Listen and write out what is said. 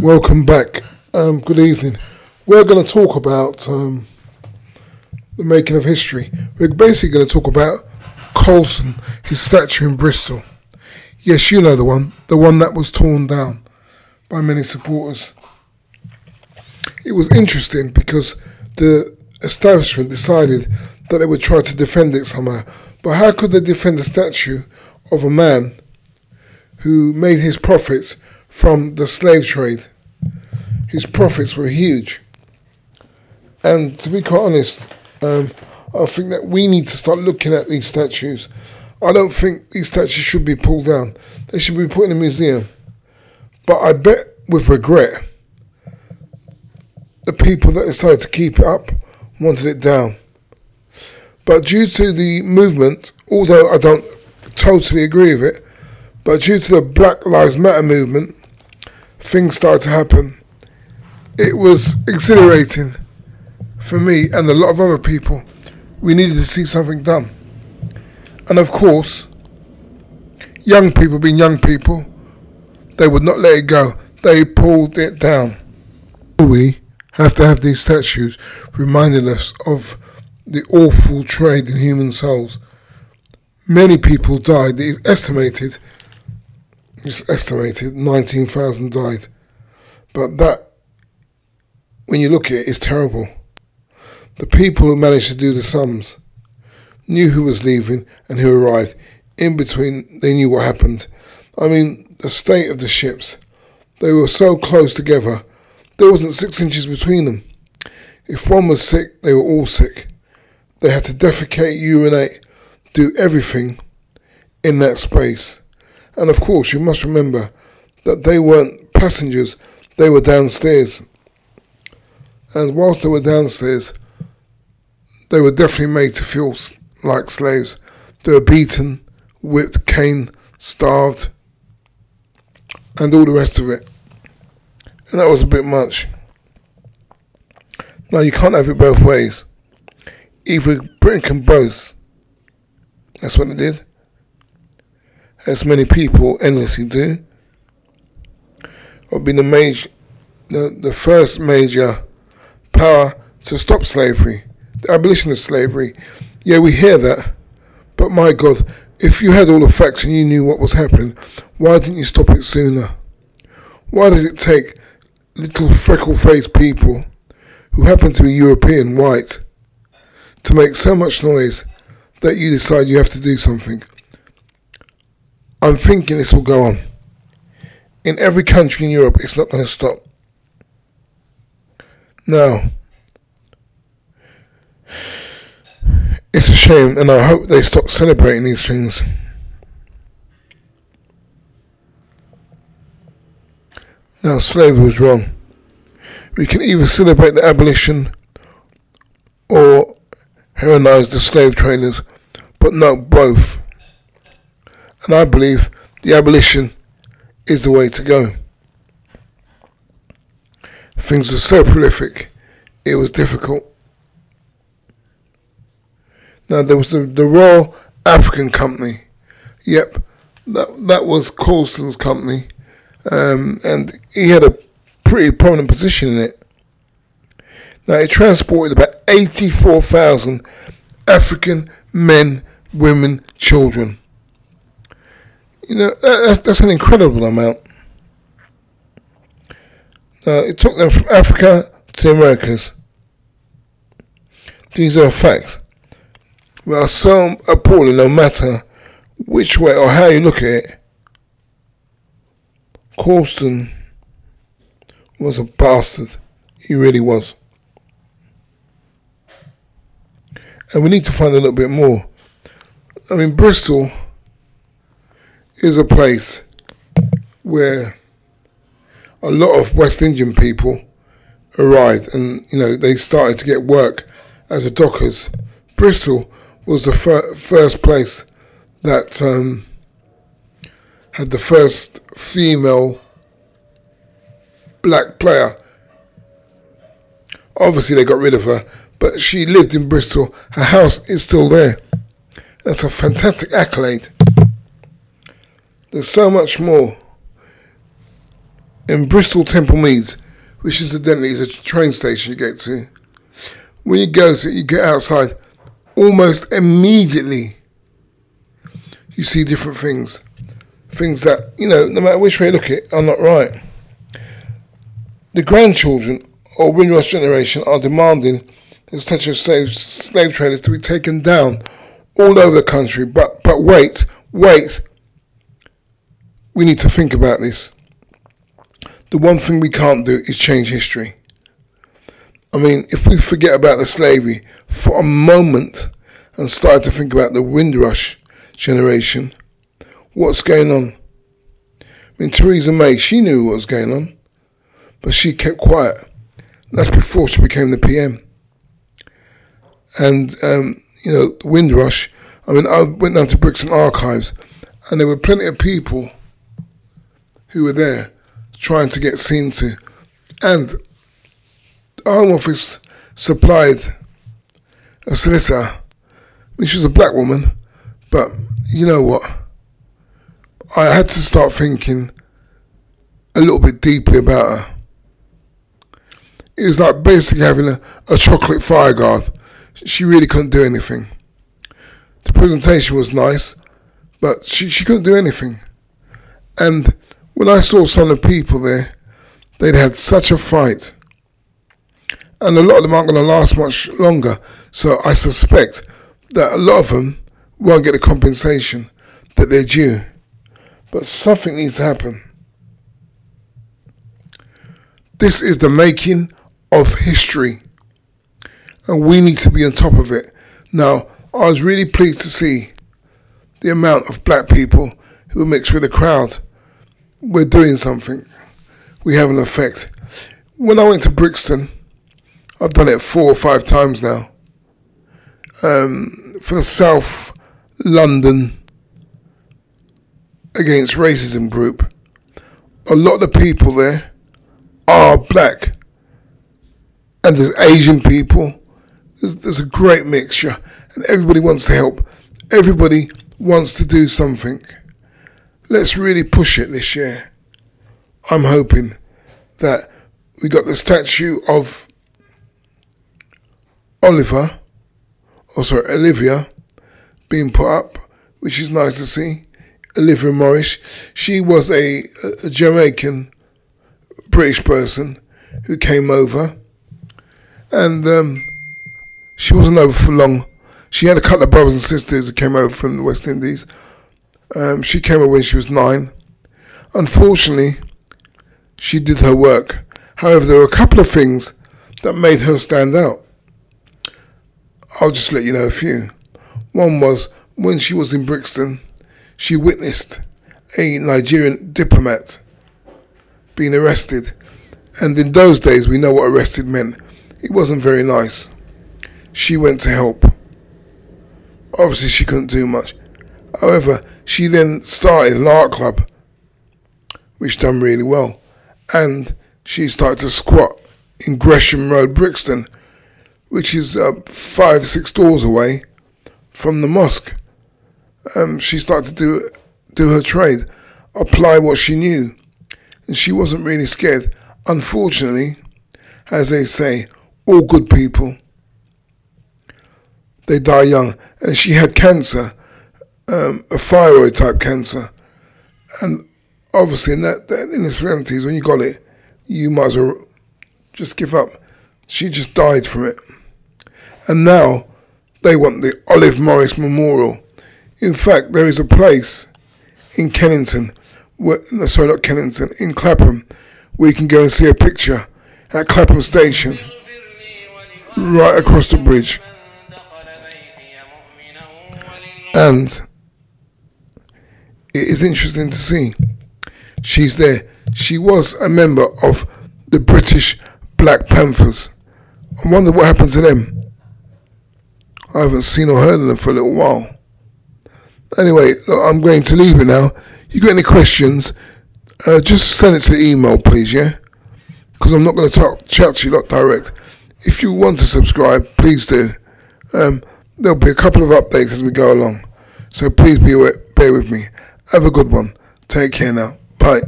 Welcome back. Um, good evening. We're going to talk about um, the making of history. We're basically going to talk about Colston, his statue in Bristol. Yes, you know the one, the one that was torn down by many supporters. It was interesting because the establishment decided that they would try to defend it somehow. But how could they defend a statue of a man who made his profits from the slave trade? His profits were huge. And to be quite honest, um, I think that we need to start looking at these statues. I don't think these statues should be pulled down. They should be put in a museum. But I bet with regret, the people that decided to keep it up wanted it down. But due to the movement, although I don't totally agree with it, but due to the Black Lives Matter movement, things started to happen. It was exhilarating for me and a lot of other people. We needed to see something done. And of course, young people being young people, they would not let it go. They pulled it down. We have to have these statues reminding us of the awful trade in human souls. Many people died. It is estimated, it's estimated, 19,000 died. But that, when you look at it, is terrible. The people who managed to do the sums knew who was leaving and who arrived. In between, they knew what happened. I mean, the state of the ships. They were so close together, there wasn't six inches between them. If one was sick, they were all sick. They had to defecate, urinate, do everything in that space. And of course, you must remember that they weren't passengers, they were downstairs. And whilst they were downstairs, they were definitely made to feel like slaves. They were beaten, whipped, caned, starved, and all the rest of it. And that was a bit much. Now, you can't have it both ways. Either Britain can boast. That's what it did. As many people endlessly do. Would be the major, the, the first major power to stop slavery, the abolition of slavery. Yeah, we hear that. But my God, if you had all the facts and you knew what was happening, why didn't you stop it sooner? Why does it take little freckle faced people who happen to be European white to make so much noise that you decide you have to do something. I'm thinking this will go on. In every country in Europe, it's not going to stop. Now, it's a shame, and I hope they stop celebrating these things. Now, slavery was wrong. We can either celebrate the abolition or heroinize the slave traders, but not both. And I believe the abolition is the way to go. Things were so prolific, it was difficult. Now there was the, the Royal African Company. Yep, that that was Colston's company, um, and he had a pretty prominent position in it. Now, it transported about 84,000 African men, women, children. You know, that's, that's an incredible amount. Now, it took them from Africa to the Americas. These are facts. We are so appalling no matter which way or how you look at it. Colston was a bastard. He really was. And we need to find a little bit more. I mean, Bristol is a place where a lot of West Indian people arrived and, you know, they started to get work as a dockers. Bristol was the fir- first place that um, had the first female black player. Obviously, they got rid of her, but she lived in Bristol. Her house is still there. That's a fantastic accolade. There's so much more. in Bristol Temple Meads, which incidentally is a train station you get to. When you go to, you get outside, almost immediately, you see different things, things that you know, no matter which way you look at, it, are not right. The grandchildren or Windrush generation are demanding the statue of slave, slave traders to be taken down all over the country. But but wait, wait. We need to think about this. The one thing we can't do is change history. I mean, if we forget about the slavery for a moment and start to think about the Windrush generation, what's going on? I mean, Theresa May, she knew what was going on, but she kept quiet. That's before she became the PM. And, um, you know, Windrush, I mean, I went down to Brixton Archives and there were plenty of people who were there trying to get seen to. And the Home Office supplied a solicitor. She was a black woman, but you know what? I had to start thinking a little bit deeply about her. It was like basically having a, a chocolate fire guard. She really couldn't do anything. The presentation was nice, but she, she couldn't do anything. And when I saw some of the people there, they'd had such a fight. And a lot of them aren't going to last much longer. So I suspect that a lot of them won't get the compensation that they're due. But something needs to happen. This is the making of history. And we need to be on top of it. Now, I was really pleased to see the amount of black people who mixed with the crowd we're doing something. We have an effect. When I went to Brixton, I've done it four or five times now. Um, for the South London Against Racism group, a lot of the people there are black, and there's Asian people. There's, there's a great mixture, and everybody wants to help. Everybody wants to do something. Let's really push it this year. I'm hoping that we got the statue of Oliver, or sorry, Olivia, being put up, which is nice to see. Olivia Morris, she was a, a Jamaican British person who came over, and um, she wasn't over for long. She had a couple of brothers and sisters who came over from the West Indies um, she came away when she was nine. Unfortunately, she did her work. However, there were a couple of things that made her stand out. I'll just let you know a few. One was when she was in Brixton, she witnessed a Nigerian diplomat being arrested. And in those days, we know what arrested meant. It wasn't very nice. She went to help. Obviously, she couldn't do much. However, she then started an art club, which done really well, and she started to squat in Gresham Road, Brixton, which is uh, five six doors away from the mosque. Um, she started to do do her trade, apply what she knew, and she wasn't really scared. Unfortunately, as they say, all good people they die young, and she had cancer um, a thyroid type cancer, and obviously in that, that in the seventies when you got it, you might as well just give up. She just died from it, and now they want the Olive Morris Memorial. In fact, there is a place in Kennington, where, no, sorry, not Kennington, in Clapham, where you can go and see a picture at Clapham Station, right across the bridge. And it is interesting to see. She's there. She was a member of the British Black Panthers. I wonder what happened to them. I haven't seen or heard of them for a little while. Anyway, look, I'm going to leave it now. You got any questions? Uh, just send it to the email, please, yeah? Because I'm not going to talk, chat to you lot direct. If you want to subscribe, please do. Um, there'll be a couple of updates as we go along. So please be bear with me. Have a good one. Take care now. Bye.